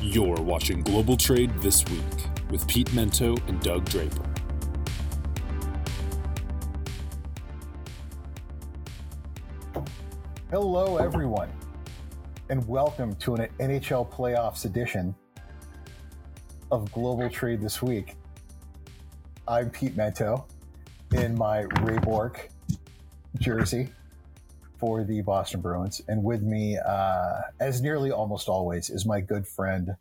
You're watching Global Trade This Week with Pete Mento and Doug Draper. Hello, everyone, and welcome to an NHL Playoffs edition of Global Trade This Week. I'm Pete Mento in my Ray Bourque jersey for the Boston Bruins. And with me, uh, as nearly almost always, is my good friend,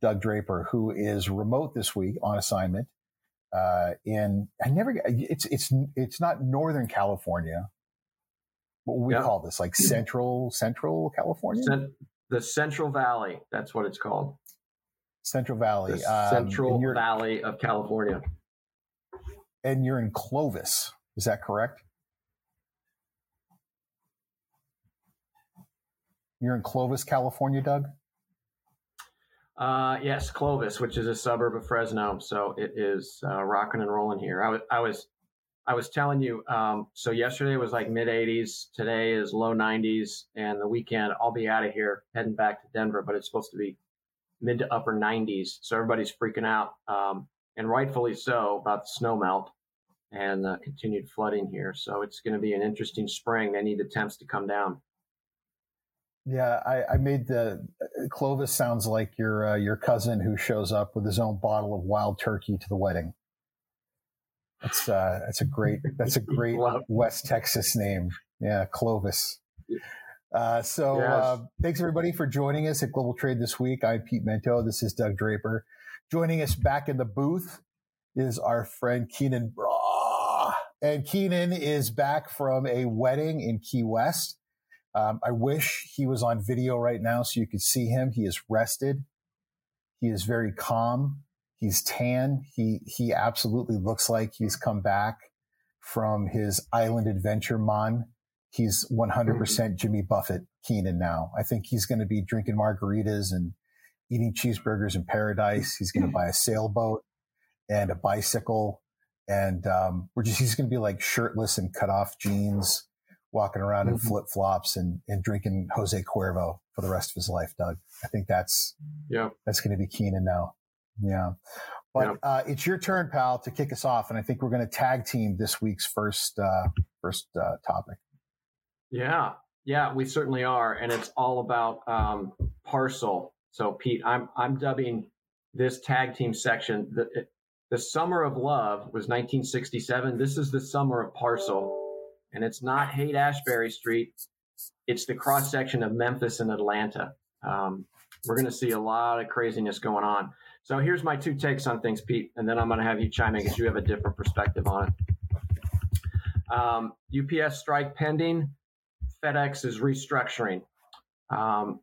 Doug Draper, who is remote this week on assignment. Uh, in I never it's it's it's not Northern California. What we call this like Central Central California, Cent- the Central Valley. That's what it's called. Central Valley, the um, Central Valley of California. And you're in Clovis, is that correct? You're in Clovis, California, Doug? Uh, yes, Clovis, which is a suburb of Fresno. So it is uh, rocking and rolling here. I was, I was, I was telling you. Um, so yesterday was like mid 80s. Today is low 90s, and the weekend I'll be out of here heading back to Denver. But it's supposed to be mid to upper 90s. So everybody's freaking out, um, and rightfully so, about the snow melt and uh, continued flooding here. So it's going to be an interesting spring. They need the temps to come down. Yeah, I, I, made the Clovis sounds like your uh, your cousin who shows up with his own bottle of wild turkey to the wedding. That's uh, that's a great that's a great West Texas name. Yeah, Clovis. Uh, so yes. uh, thanks everybody for joining us at Global Trade this week. I'm Pete Mento. This is Doug Draper. Joining us back in the booth is our friend Keenan Bra. And Keenan is back from a wedding in Key West. Um, I wish he was on video right now so you could see him. He is rested. He is very calm. He's tan. He he absolutely looks like he's come back from his island adventure mon. He's 100% mm-hmm. Jimmy Buffett Keenan now. I think he's going to be drinking margaritas and eating cheeseburgers in paradise. He's going to buy a sailboat and a bicycle. And um, we're just, he's going to be like shirtless and cut off jeans walking around mm-hmm. in flip flops and, and drinking Jose Cuervo for the rest of his life, Doug. I think that's yeah that's going to be Keenan now. Yeah. But yeah. Uh, it's your turn, pal, to kick us off, and I think we're going to tag team this week's first uh, first uh, topic. Yeah, yeah, we certainly are, and it's all about um, parcel. So, Pete, I'm I'm dubbing this tag team section the the summer of love was 1967. This is the summer of parcel and it's not Haight Ashbury Street. It's the cross section of Memphis and Atlanta. Um, we're going to see a lot of craziness going on. So here's my two takes on things, Pete, and then I'm going to have you chime in because you have a different perspective on it. Um, UPS strike pending. FedEx is restructuring. Um,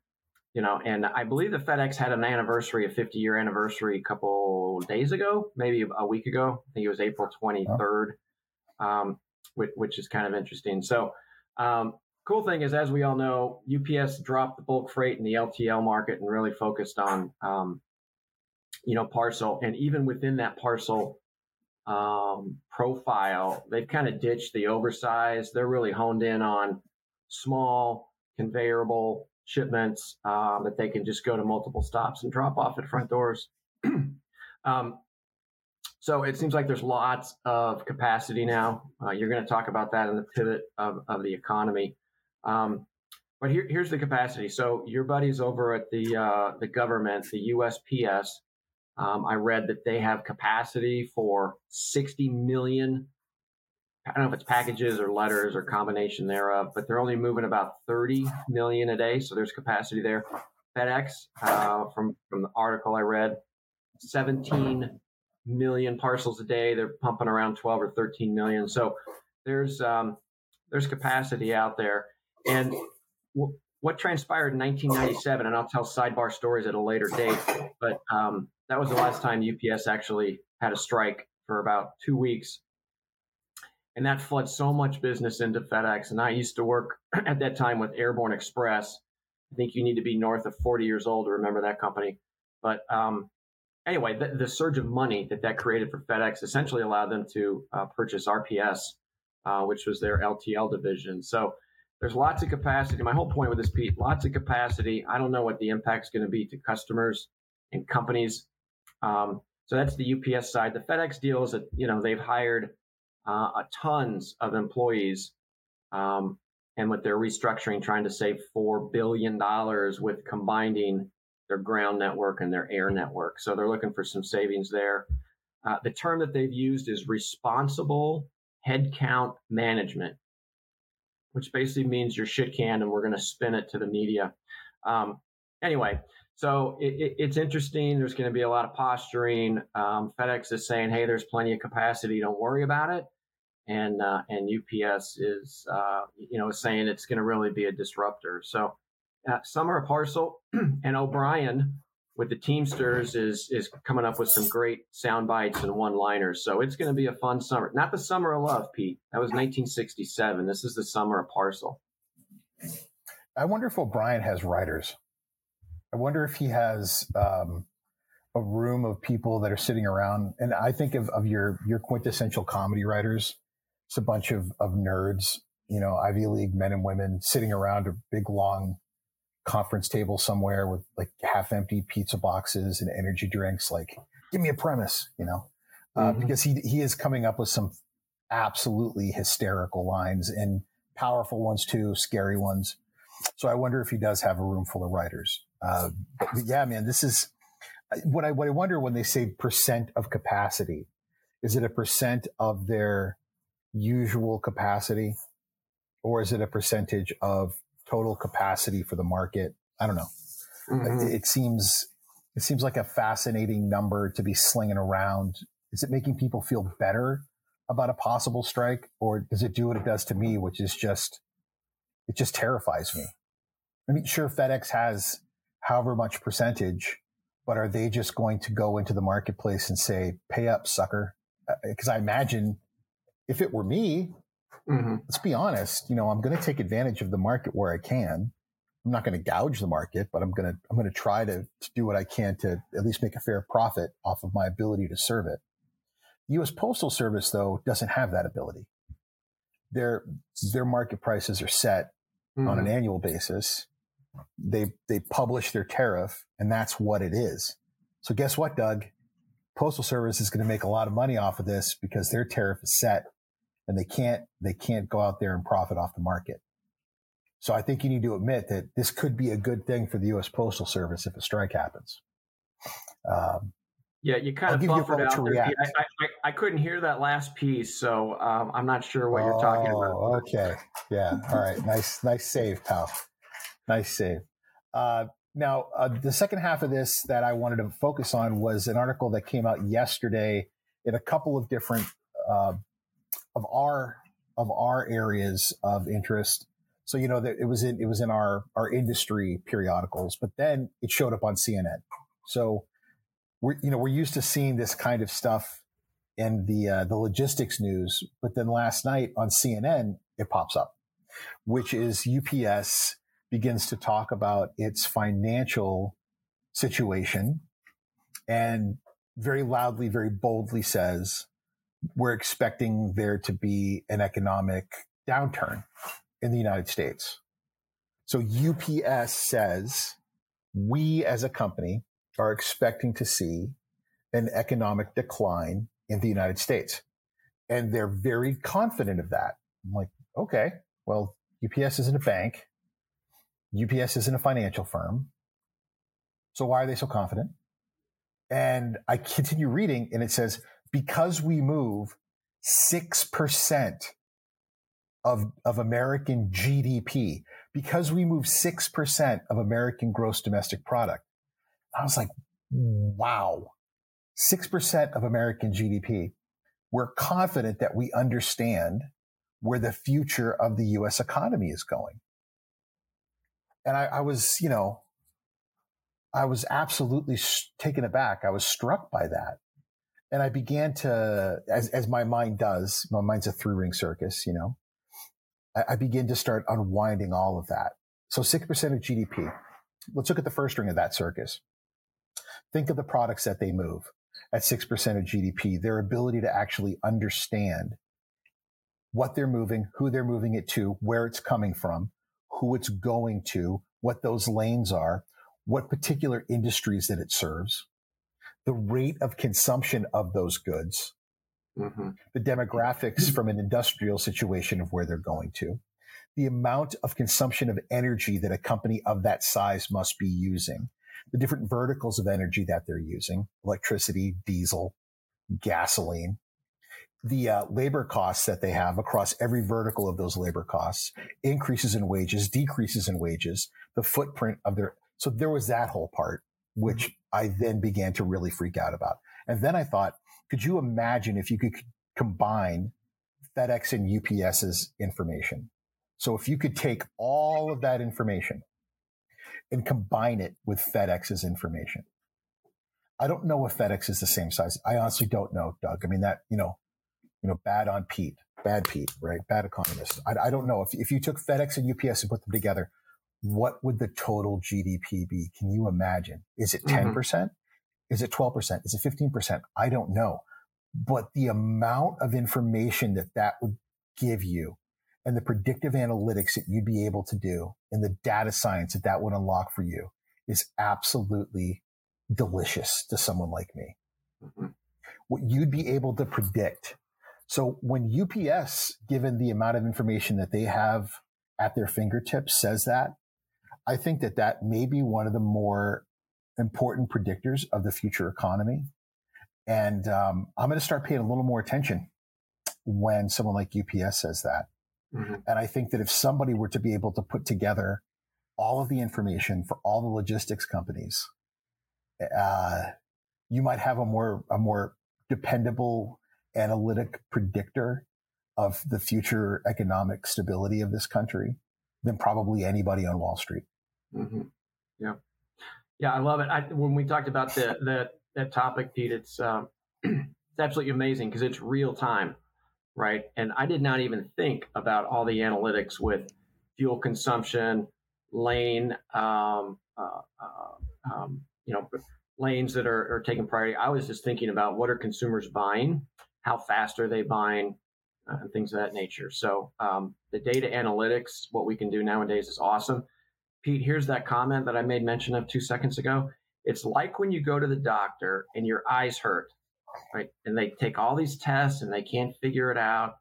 you know, and I believe the FedEx had an anniversary, a 50 year anniversary, a couple days ago, maybe a week ago. I think it was April 23rd. Um, which, which is kind of interesting. So, um, cool thing is, as we all know, UPS dropped the bulk freight in the LTL market and really focused on, um, you know, parcel. And even within that parcel um, profile, they've kind of ditched the oversized. They're really honed in on small, conveyable shipments um, that they can just go to multiple stops and drop off at front doors. so it seems like there's lots of capacity now. Uh, you're going to talk about that in the pivot of, of the economy. Um, but here, here's the capacity. So your buddies over at the uh, the government, the USPS, um, I read that they have capacity for 60 million. I don't know if it's packages or letters or combination thereof, but they're only moving about 30 million a day. So there's capacity there. FedEx, uh, from from the article I read, 17 million parcels a day. They're pumping around 12 or 13 million. So there's um, there's capacity out there. And w- what transpired in 1997, and I'll tell sidebar stories at a later date, but um, that was the last time UPS actually had a strike for about two weeks. And that flooded so much business into FedEx. And I used to work at that time with Airborne Express. I think you need to be north of 40 years old to remember that company. But um, anyway, the, the, surge of money that that created for FedEx essentially allowed them to uh, purchase RPS, uh, which was their LTL division. So there's lots of capacity. My whole point with this, Pete, lots of capacity. I don't know what the impact is going to be to customers. and companies. Um, so that's the UPS side. The FedEx deal is that you know they've hired uh, tons of employees, um, and with their restructuring, trying to save four billion dollars with combining their ground network and their air network. So they're looking for some savings there. Uh, the term that they've used is responsible headcount management, which basically means you're shit canned and we're going to spin it to the media. Um, anyway, so it, it, it's interesting. There's going to be a lot of posturing. Um, FedEx is saying, "Hey, there's plenty of capacity. Don't worry about it." And uh, and UPS is, uh, you know, saying it's going to really be a disruptor. So, uh, Summer of Parcel and O'Brien with the Teamsters is is coming up with some great sound bites and one liners. So it's going to be a fun summer. Not the summer of love, Pete. That was 1967. This is the summer of Parcel. I wonder if O'Brien has writers. I wonder if he has um, a room of people that are sitting around. And I think of, of your your quintessential comedy writers. It's a bunch of of nerds, you know, Ivy League men and women sitting around a big long conference table somewhere with like half empty pizza boxes and energy drinks. Like, give me a premise, you know, uh, mm-hmm. because he he is coming up with some absolutely hysterical lines and powerful ones too, scary ones. So I wonder if he does have a room full of writers. Uh, but yeah, man, this is what I what I wonder when they say percent of capacity. Is it a percent of their usual capacity, or is it a percentage of total capacity for the market? I don't know. Mm-hmm. It, it seems it seems like a fascinating number to be slinging around. Is it making people feel better about a possible strike, or does it do what it does to me, which is just it just terrifies me? I mean, sure, FedEx has however much percentage, but are they just going to go into the marketplace and say, pay up, sucker? Because uh, I imagine if it were me, mm-hmm. let's be honest, you know, I'm going to take advantage of the market where I can. I'm not going to gouge the market, but I'm going to, I'm going to try to, to do what I can to at least make a fair profit off of my ability to serve it. The U.S. Postal Service, though, doesn't have that ability. Their, their market prices are set mm-hmm. on an mm-hmm. annual basis they they publish their tariff and that's what it is. So guess what, Doug? Postal Service is going to make a lot of money off of this because their tariff is set and they can't they can't go out there and profit off the market. So I think you need to admit that this could be a good thing for the U.S. Postal Service if a strike happens. Um, yeah, you kind I'll of buffered out there. I, I, I, couldn't hear that last piece, so um, I'm not sure what oh, you're talking about. Oh, okay. Yeah. All right. nice, nice save, pal. Nice save. Uh, now, uh, the second half of this that I wanted to focus on was an article that came out yesterday in a couple of different uh, of our of our areas of interest. So you know that it was in it was in our our industry periodicals, but then it showed up on CNN. So we're you know we're used to seeing this kind of stuff in the uh, the logistics news, but then last night on CNN it pops up, which is UPS begins to talk about its financial situation and very loudly, very boldly says, we're expecting there to be an economic downturn in the United States. So UPS says we as a company are expecting to see an economic decline in the United States. And they're very confident of that. I'm like, okay, well, UPS isn't a bank. UPS isn't a financial firm. So why are they so confident? And I continue reading and it says, because we move 6% of, of American GDP, because we move 6% of American gross domestic product. I was like, wow, 6% of American GDP. We're confident that we understand where the future of the US economy is going and I, I was, you know, I was absolutely taken aback. I was struck by that. And I began to, as, as my mind does, my mind's a three ring circus, you know, I, I begin to start unwinding all of that. So 6% of GDP. Let's look at the first ring of that circus. Think of the products that they move at 6% of GDP, their ability to actually understand what they're moving, who they're moving it to, where it's coming from, who it's going to, what those lanes are, what particular industries that it serves, the rate of consumption of those goods, mm-hmm. the demographics from an industrial situation of where they're going to, the amount of consumption of energy that a company of that size must be using, the different verticals of energy that they're using, electricity, diesel, gasoline, the uh, labor costs that they have across every vertical of those labor costs, increases in wages, decreases in wages, the footprint of their. So there was that whole part, which mm-hmm. I then began to really freak out about. And then I thought, could you imagine if you could combine FedEx and UPS's information? So if you could take all of that information and combine it with FedEx's information. I don't know if FedEx is the same size. I honestly don't know, Doug. I mean, that, you know, you know, bad on Pete, bad Pete, right? Bad economist. I, I don't know if, if you took FedEx and UPS and put them together, what would the total GDP be? Can you imagine? Is it 10%? Mm-hmm. Is it 12%? Is it 15%? I don't know. But the amount of information that that would give you and the predictive analytics that you'd be able to do and the data science that that would unlock for you is absolutely delicious to someone like me. Mm-hmm. What you'd be able to predict so when UPS, given the amount of information that they have at their fingertips, says that, I think that that may be one of the more important predictors of the future economy. And um, I'm going to start paying a little more attention when someone like UPS says that. Mm-hmm. And I think that if somebody were to be able to put together all of the information for all the logistics companies, uh, you might have a more a more dependable analytic predictor of the future economic stability of this country than probably anybody on Wall Street. Mm-hmm. Yeah, yeah, I love it. I, when we talked about the, that that topic, Pete, it's um, it's absolutely amazing because it's real time, right? And I did not even think about all the analytics with fuel consumption, lane, um, uh, uh, um, you know, lanes that are, are taking priority. I was just thinking about what are consumers buying how fast are they buying, uh, and things of that nature. So um, the data analytics, what we can do nowadays is awesome. Pete, here's that comment that I made mention of two seconds ago. It's like when you go to the doctor and your eyes hurt, right? And they take all these tests and they can't figure it out.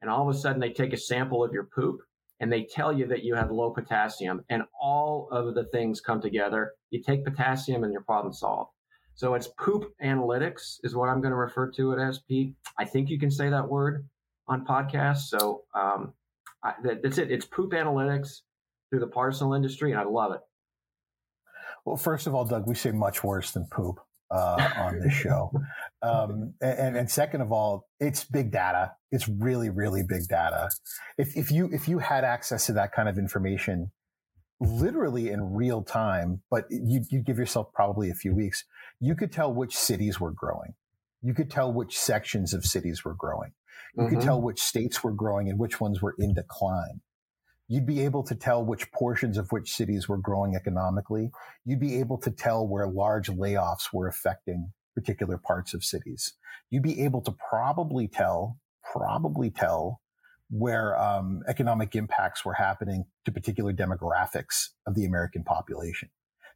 And all of a sudden they take a sample of your poop and they tell you that you have low potassium and all of the things come together. You take potassium and your problem solved. So it's poop analytics is what I'm going to refer to it as, Pete. I think you can say that word on podcasts. So um, I, that, that's it. It's poop analytics through the parcel industry, and I love it. Well, first of all, Doug, we say much worse than poop uh, on this show. Um, and, and second of all, it's big data. It's really, really big data. If, if you if you had access to that kind of information, literally in real time, but you you give yourself probably a few weeks, you could tell which cities were growing. You could tell which sections of cities were growing. You mm-hmm. could tell which states were growing and which ones were in decline. You'd be able to tell which portions of which cities were growing economically. You'd be able to tell where large layoffs were affecting particular parts of cities. You'd be able to probably tell, probably tell where um, economic impacts were happening to particular demographics of the American population.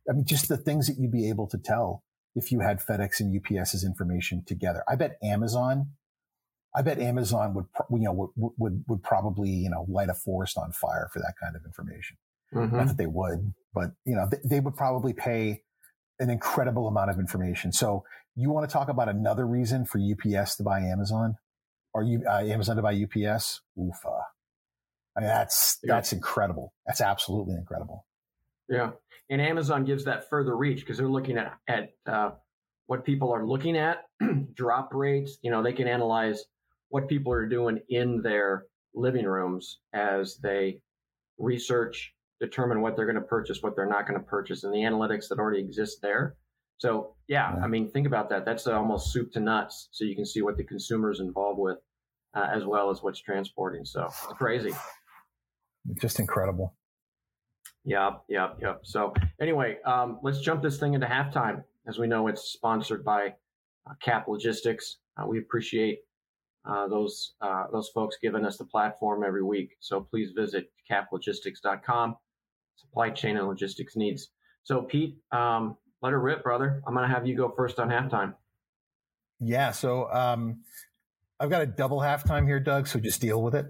I mean, just the things that you'd be able to tell if you had FedEx and UPS's information together. I bet Amazon, I bet Amazon would, you know, would, would, would probably, you know, light a forest on fire for that kind of information. Mm-hmm. Not that they would, but, you know, they, they would probably pay an incredible amount of information. So you want to talk about another reason for UPS to buy Amazon or you, uh, Amazon to buy UPS? Oofa. I mean, that's, that's incredible. That's absolutely incredible. Yeah and Amazon gives that further reach because they're looking at at uh, what people are looking at, drop rates. You know, they can analyze what people are doing in their living rooms as they research, determine what they're going to purchase, what they're not going to purchase, and the analytics that already exist there. So, yeah, yeah, I mean, think about that. That's almost soup to nuts. So you can see what the consumer is involved with, uh, as well as what's transporting. So it's crazy. Just incredible. Yep, yep, yep. So anyway, um, let's jump this thing into halftime. As we know, it's sponsored by uh, Cap Logistics. Uh, we appreciate uh, those uh, those folks giving us the platform every week. So please visit caplogistics.com. Supply chain and logistics needs. So, Pete, um, let her rip, brother. I'm going to have you go first on halftime. Yeah. So, um, I've got a double halftime here, Doug. So just deal with it.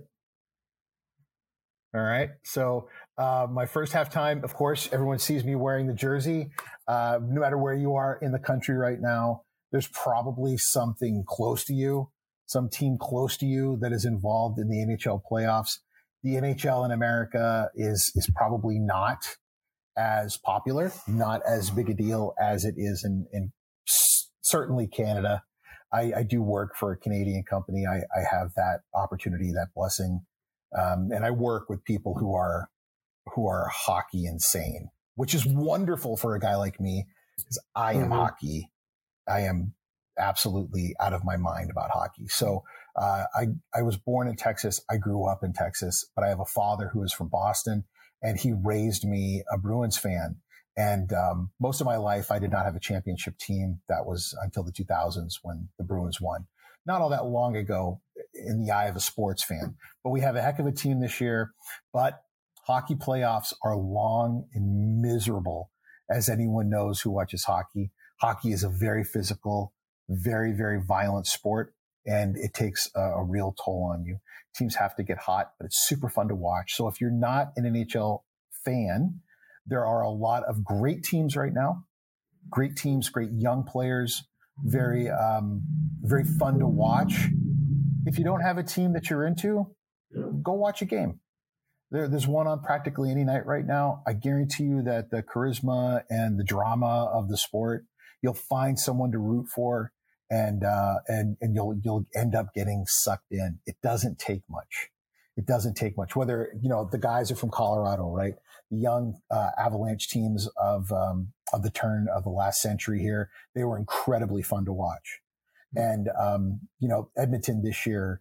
All right. So, uh, my first halftime, of course, everyone sees me wearing the jersey. Uh, no matter where you are in the country right now, there's probably something close to you, some team close to you that is involved in the NHL playoffs. The NHL in America is is probably not as popular, not as big a deal as it is in, in certainly Canada. I, I, do work for a Canadian company. I, I have that opportunity, that blessing, um, and I work with people who are who are hockey insane, which is wonderful for a guy like me because I am mm-hmm. hockey. I am absolutely out of my mind about hockey. So uh, I I was born in Texas. I grew up in Texas, but I have a father who is from Boston, and he raised me a Bruins fan. And um, most of my life, I did not have a championship team. That was until the 2000s when the Bruins won. Not all that long ago in the eye of a sports fan. But we have a heck of a team this year. But hockey playoffs are long and miserable, as anyone knows who watches hockey. Hockey is a very physical, very, very violent sport, and it takes a, a real toll on you. Teams have to get hot, but it's super fun to watch. So if you're not an NHL fan, there are a lot of great teams right now. Great teams, great young players, very, um, very fun to watch. If you don't have a team that you're into, go watch a game. There, there's one on practically any night right now. I guarantee you that the charisma and the drama of the sport, you'll find someone to root for, and uh, and and you'll you'll end up getting sucked in. It doesn't take much. It doesn't take much. Whether you know the guys are from Colorado, right? The young uh, Avalanche teams of um, of the turn of the last century here, they were incredibly fun to watch. And um, you know, Edmonton this year,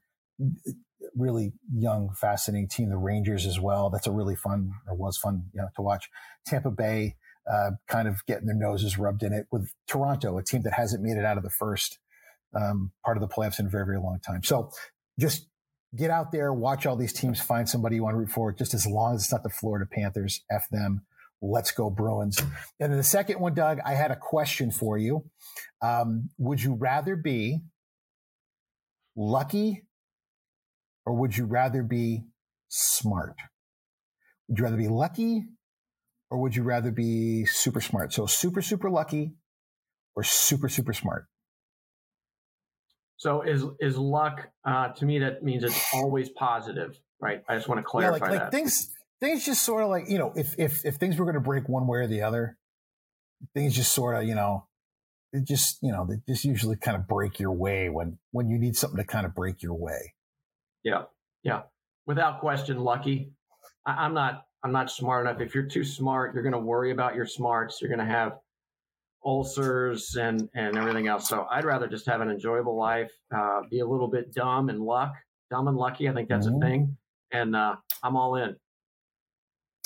really young, fascinating team. The Rangers as well. That's a really fun or was fun you know, to watch. Tampa Bay, uh, kind of getting their noses rubbed in it with Toronto, a team that hasn't made it out of the first um, part of the playoffs in a very, very long time. So just get out there, watch all these teams, find somebody you want to root for, just as long as it's not the Florida Panthers. F them. Let's go Bruins. And then the second one, Doug, I had a question for you. Um, would you rather be lucky or would you rather be smart? Would you rather be lucky or would you rather be super smart? So super, super lucky or super, super smart? So is is luck uh, to me that means it's always positive, right? I just want to clarify yeah, like, like that. Things things just sort of like you know if if if things were going to break one way or the other, things just sort of you know it just you know they just usually kind of break your way when when you need something to kind of break your way. Yeah, yeah, without question, lucky. I, I'm not I'm not smart enough. If you're too smart, you're going to worry about your smarts. You're going to have ulcers and and everything else. So I'd rather just have an enjoyable life, uh, be a little bit dumb and luck, dumb and lucky. I think that's mm-hmm. a thing, and uh, I'm all in.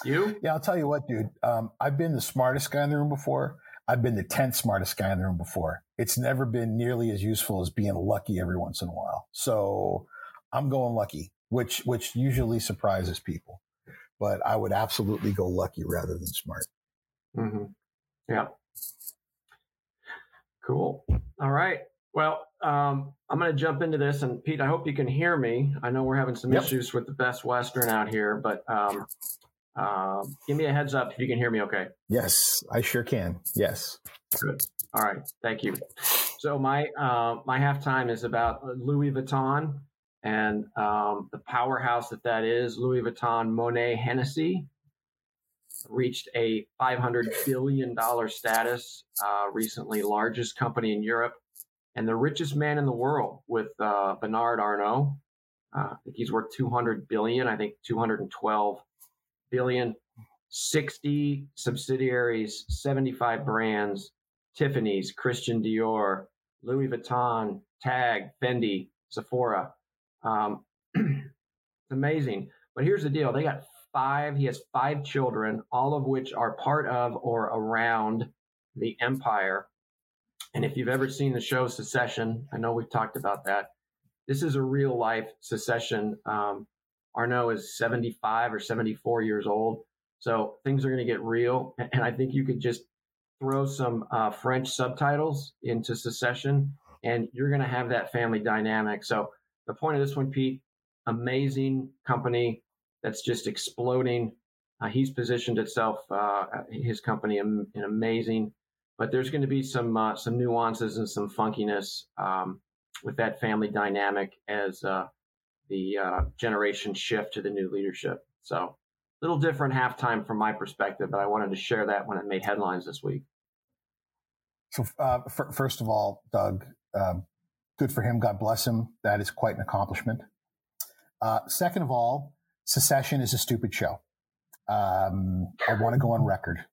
You? Yeah, I'll tell you what, dude. Um, I've been the smartest guy in the room before. I've been the tenth smartest guy in the room before. It's never been nearly as useful as being lucky every once in a while. So I'm going lucky, which which usually surprises people. But I would absolutely go lucky rather than smart. Mm-hmm. Yeah. Cool. All right. Well, um, I'm going to jump into this, and Pete, I hope you can hear me. I know we're having some yep. issues with the Best Western out here, but um, uh, give me a heads up if you can hear me. Okay. Yes, I sure can. Yes. Good. All right. Thank you. So my uh, my halftime is about Louis Vuitton and um, the powerhouse that that is. Louis Vuitton, Moët, Hennessy reached a 500 billion dollar status uh, recently, largest company in Europe, and the richest man in the world with uh, Bernard Arnault. Uh, I think he's worth 200 billion. I think 212 billion. 60 subsidiaries, 75 brands, Tiffany's, Christian Dior, Louis Vuitton, Tag, Fendi, Sephora. Um, it's amazing. But here's the deal: they got five. He has five children, all of which are part of or around the empire. And if you've ever seen the show Succession, I know we've talked about that. This is a real life succession. Um, Arnault is 75 or 74 years old. So things are going to get real. And I think you could just throw some uh, French subtitles into Succession, and you're going to have that family dynamic. So the point of this one, Pete, amazing company that's just exploding. Uh, he's positioned itself, uh, his company, in, in, amazing. But there's going to be some uh, some nuances and some funkiness um, with that family dynamic as uh, the uh, generation shift to the new leadership. So a little different halftime from my perspective, but I wanted to share that when it made headlines this week. So uh, f- first of all, Doug, um, good for him. God bless him. That is quite an accomplishment. Uh, second of all, Succession is a stupid show. Um, I want to go on record.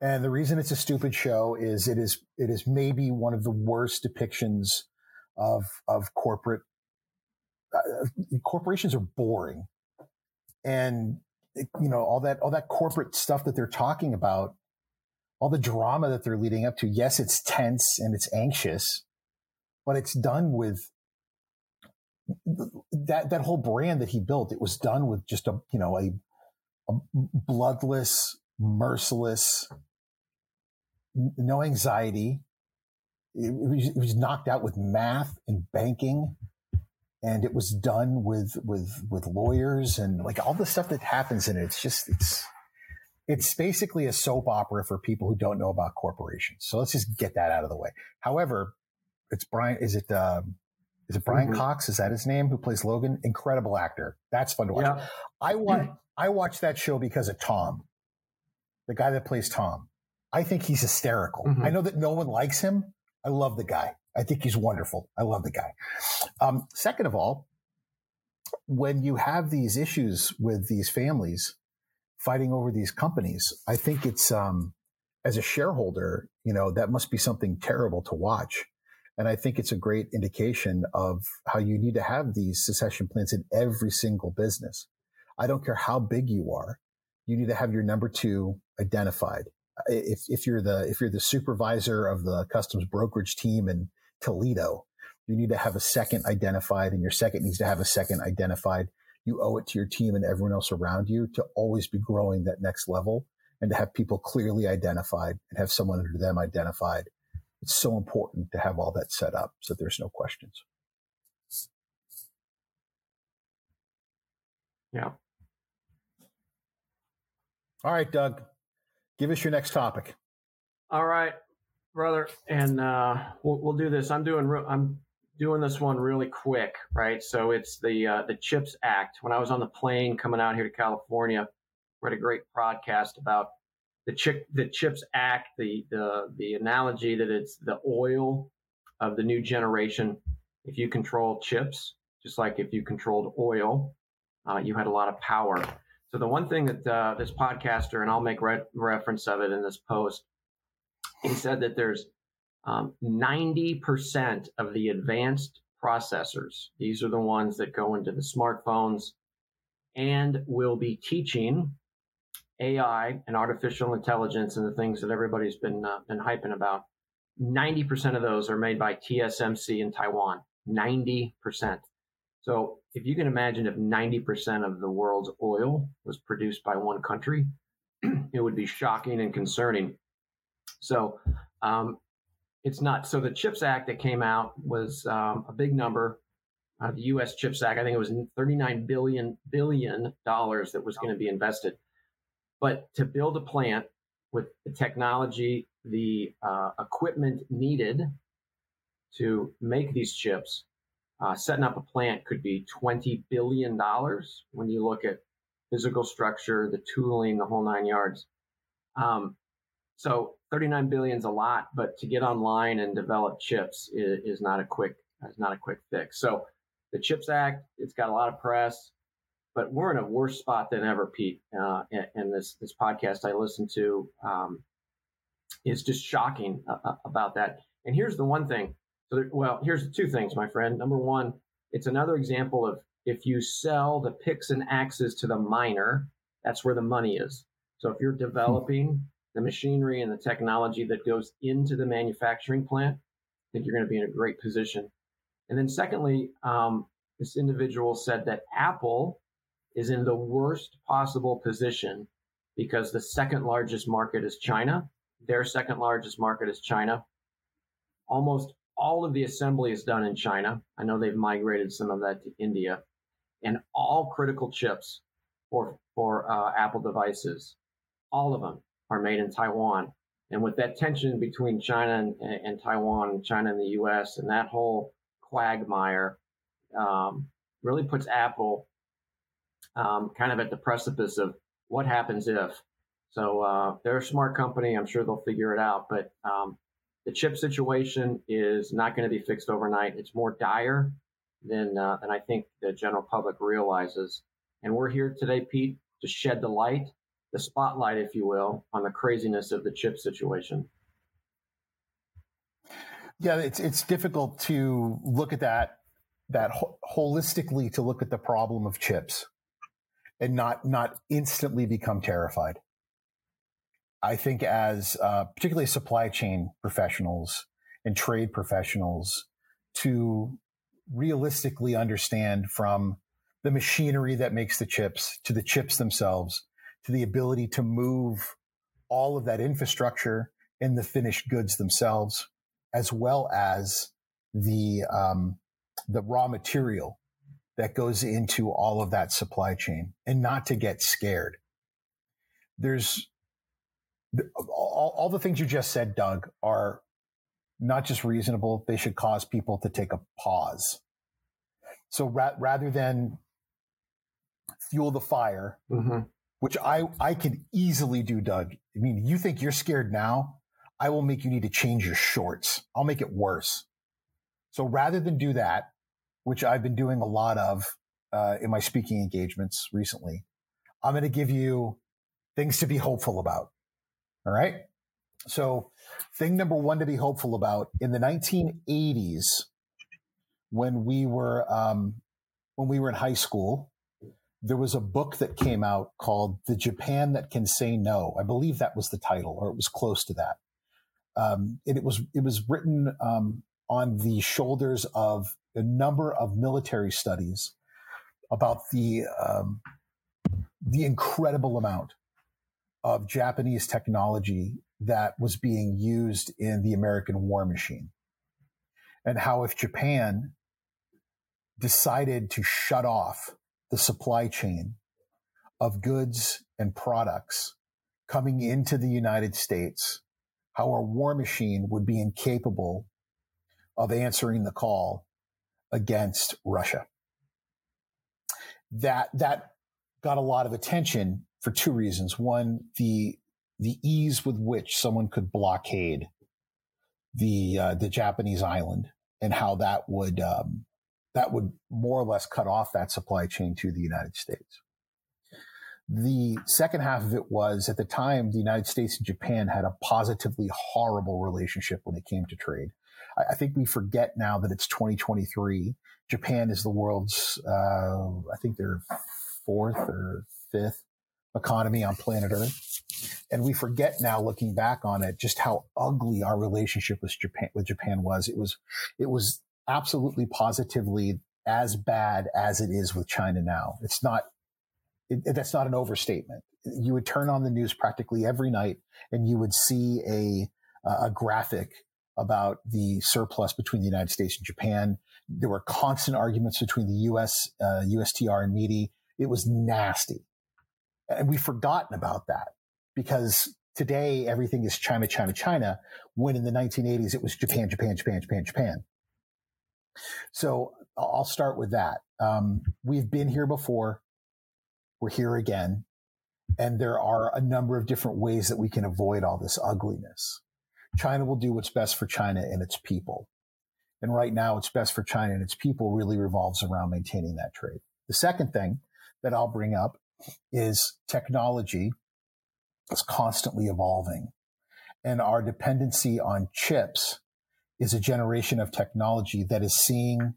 And the reason it's a stupid show is it is it is maybe one of the worst depictions of of corporate uh, corporations are boring, and you know all that all that corporate stuff that they're talking about, all the drama that they're leading up to. Yes, it's tense and it's anxious, but it's done with that that whole brand that he built. It was done with just a you know a, a bloodless, merciless, no anxiety. It, was, it was knocked out with math and banking and it was done with with with lawyers and like all the stuff that happens in it. It's just it's it's basically a soap opera for people who don't know about corporations. So let's just get that out of the way. However, it's Brian. Is it um, is it Brian mm-hmm. Cox? Is that his name? Who plays Logan? Incredible actor. That's fun to watch. Yeah. I watch I watched that show because of Tom, the guy that plays Tom. I think he's hysterical. Mm-hmm. I know that no one likes him. I love the guy. I think he's wonderful. I love the guy. Um, second of all, when you have these issues with these families fighting over these companies, I think it's um, as a shareholder, you know, that must be something terrible to watch. And I think it's a great indication of how you need to have these succession plans in every single business. I don't care how big you are. You need to have your number two identified. If, if you're the, if you're the supervisor of the customs brokerage team in Toledo. You need to have a second identified, and your second needs to have a second identified. You owe it to your team and everyone else around you to always be growing that next level and to have people clearly identified and have someone under them identified. It's so important to have all that set up so there's no questions. Yeah. All right, Doug, give us your next topic. All right brother, and uh, we'll, we'll do this. I'm doing re- I'm doing this one really quick, right? So it's the uh, the Chips Act. When I was on the plane coming out here to California, read a great podcast about the chip the Chips Act. The the the analogy that it's the oil of the new generation. If you control chips, just like if you controlled oil, uh, you had a lot of power. So the one thing that uh, this podcaster, and I'll make re- reference of it in this post, he said that there's um, 90% of the advanced processors, these are the ones that go into the smartphones and will be teaching AI and artificial intelligence and the things that everybody's been, uh, been hyping about. 90% of those are made by TSMC in Taiwan. 90%. So if you can imagine if 90% of the world's oil was produced by one country, it would be shocking and concerning. So um, it's not. So the CHIPS Act that came out was um, a big number. Uh, the U.S. CHIPS Act, I think it was 39 billion billion dollars that was going to be invested. But to build a plant with the technology, the uh, equipment needed to make these chips, uh, setting up a plant could be 20 billion dollars when you look at physical structure, the tooling, the whole nine yards. Um, so 39 billion is a lot, but to get online and develop chips is, is not a quick is not a quick fix. So the Chips Act, it's got a lot of press, but we're in a worse spot than ever, Pete. Uh, and, and, this this podcast I listened to um, is just shocking uh, uh, about that. And here's the one thing. So, there, well, here's two things, my friend. Number one, it's another example of if you sell the picks and axes to the miner, that's where the money is. So if you're developing the machinery and the technology that goes into the manufacturing plant, I think you're going to be in a great position. And then, secondly, um, this individual said that Apple is in the worst possible position because the second largest market is China. Their second largest market is China. Almost all of the assembly is done in China. I know they've migrated some of that to India, and all critical chips for for uh, Apple devices, all of them are made in Taiwan. And with that tension between China and, and Taiwan, China and the U.S., and that whole quagmire, um, really puts Apple um, kind of at the precipice of what happens if. So uh, they're a smart company. I'm sure they'll figure it out. But um, the chip situation is not going to be fixed overnight. It's more dire than uh, than I think the general public realizes. And we're here today, Pete, to shed the light, the spotlight, if you will, on the craziness of the chip situation. Yeah, it's it's difficult to look at that that ho- holistically to look at the problem of chips and not not instantly become terrified. I think as uh, particularly supply chain professionals and trade professionals to realistically understand from the machinery that makes the chips to the chips themselves to the ability to move all of that infrastructure and the finished goods themselves as well as the um, the raw material that goes into all of that supply chain and not to get scared. There's all, all the things you just said, Doug, are not just reasonable. They should cause people to take a pause. So ra- rather than fuel the fire, mm-hmm. which I, I can easily do, Doug. I mean, you think you're scared now? I will make you need to change your shorts. I'll make it worse. So rather than do that, which I've been doing a lot of uh, in my speaking engagements recently, I'm going to give you things to be hopeful about. All right. So, thing number one to be hopeful about in the 1980s, when we were um, when we were in high school, there was a book that came out called "The Japan That Can Say No." I believe that was the title, or it was close to that. Um, and it was it was written um, on the shoulders of a number of military studies about the um, the incredible amount of Japanese technology that was being used in the American war machine, and how if Japan decided to shut off the supply chain of goods and products coming into the United States, how our war machine would be incapable of answering the call against Russia. That that got a lot of attention for two reasons. One, the the ease with which someone could blockade the uh, the Japanese island and how that would um, that would more or less cut off that supply chain to the United States. The second half of it was at the time the United States and Japan had a positively horrible relationship when it came to trade. I, I think we forget now that it's 2023. Japan is the world's, uh, I think they're fourth or fifth economy on planet Earth. And we forget now looking back on it, just how ugly our relationship with Japan, with Japan was. It was, it was absolutely positively as bad as it is with China now. It's not, it, that's not an overstatement. You would turn on the news practically every night and you would see a, a graphic about the surplus between the United States and Japan. There were constant arguments between the U.S., uh, USTR and METI. It was nasty. And we've forgotten about that because today everything is China, China, China, when in the 1980s it was Japan, Japan, Japan, Japan, Japan. So I'll start with that. Um, we've been here before. We're here again. And there are a number of different ways that we can avoid all this ugliness. China will do what's best for China and its people. And right now, it's best for China and its people really revolves around maintaining that trade. The second thing that I'll bring up is technology is constantly evolving. And our dependency on chips is a generation of technology that is seeing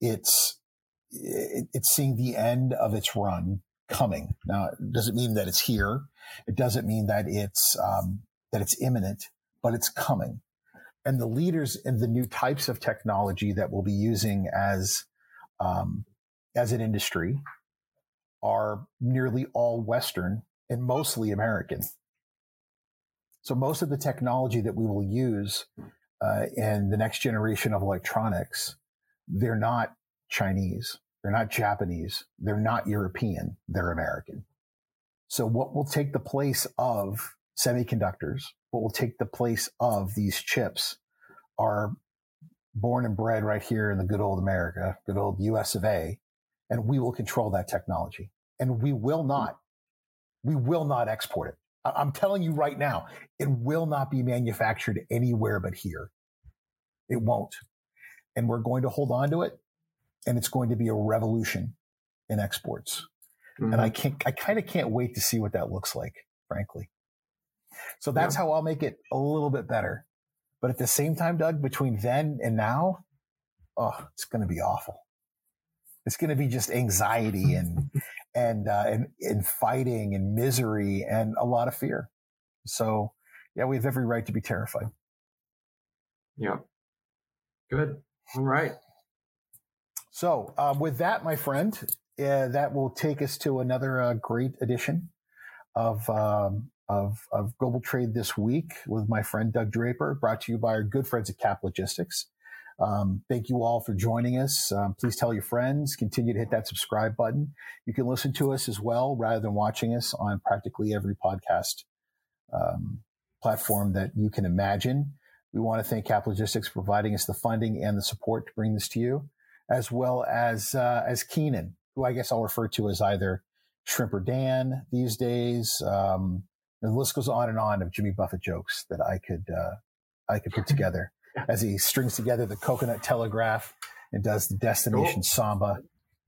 its it's seeing the end of its run coming. Now, it doesn't mean that it's here. It doesn't mean that it's um, that it's imminent but it's coming. And the leaders in the new types of technology that we'll be using as um, as an industry are nearly all Western and mostly American. So most of the technology that we will use uh, in the next generation of electronics, they're not Chinese, they're not Japanese, they're not European, they're American. So what will take the place of semiconductors, what will take the place of these chips are born and bred right here in the good old America, good old US of A, and we will control that technology. And we will not, we will not export it. I'm telling you right now, it will not be manufactured anywhere but here. It won't. And we're going to hold on to it. And it's going to be a revolution in exports. Mm-hmm. And I can't, I kind of can't wait to see what that looks like, frankly. So that's yeah. how I'll make it a little bit better. But at the same time, Doug, between then and now, oh, it's going to be awful. It's going to be just anxiety and and uh, and and fighting and misery and a lot of fear. So, yeah, we have every right to be terrified. Yeah. Good. All right. So, uh, with that, my friend, uh, that will take us to another uh, great edition of, um, of of Global Trade this week with my friend Doug Draper, brought to you by our good friends at Cap Logistics. Um, thank you all for joining us. Um, please tell your friends. Continue to hit that subscribe button. You can listen to us as well, rather than watching us on practically every podcast um, platform that you can imagine. We want to thank Cap Logistics for providing us the funding and the support to bring this to you, as well as uh, as Keenan, who I guess I'll refer to as either Shrimp or Dan these days. Um, the list goes on and on of Jimmy Buffett jokes that I could uh, I could put together as he strings together the coconut telegraph and does the destination cool. samba.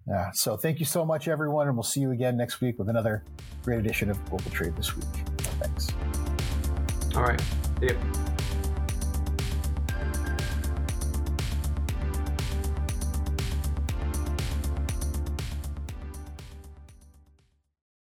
Yeah. So thank you so much, everyone, and we'll see you again next week with another great edition of Global Trade this week. Thanks. All right. You.